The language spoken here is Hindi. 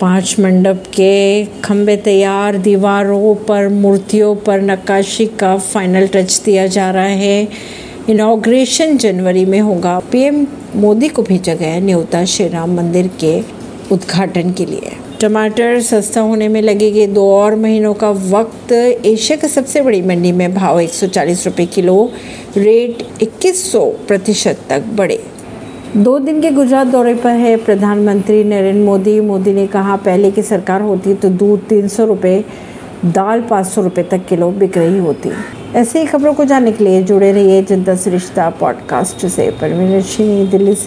पाँच मंडप के खंबे तैयार, दीवारों पर, मूर्तियों पर नक्काशी का फाइनल टच दिया जा रहा है। इनाग्रेशन जनवरी में होगा। पीएम मोदी को भेजा गया है न्योता श्री राम मंदिर के उद्घाटन के लिए। टमाटर सस्ता होने में लगेगी दो और महीनों का वक्त। एशिया की सबसे बड़ी मंडी में भाव 140 रुपए किलो, रेट 2100 प्रतिशत तक बढ़े। दो दिन के गुजरात दौरे पर है प्रधानमंत्री नरेंद्र मोदी। मोदी ने कहा, पहले की सरकार होती तो दूध तीन सौ रुपये दाल पाँच सौ रुपये तक किलो बिक रही होती। ऐसे ही खबरों को जानने के लिए जुड़े रहिए जनता सरिश्ता पॉडकास्ट से। परवीन दिल्ली से।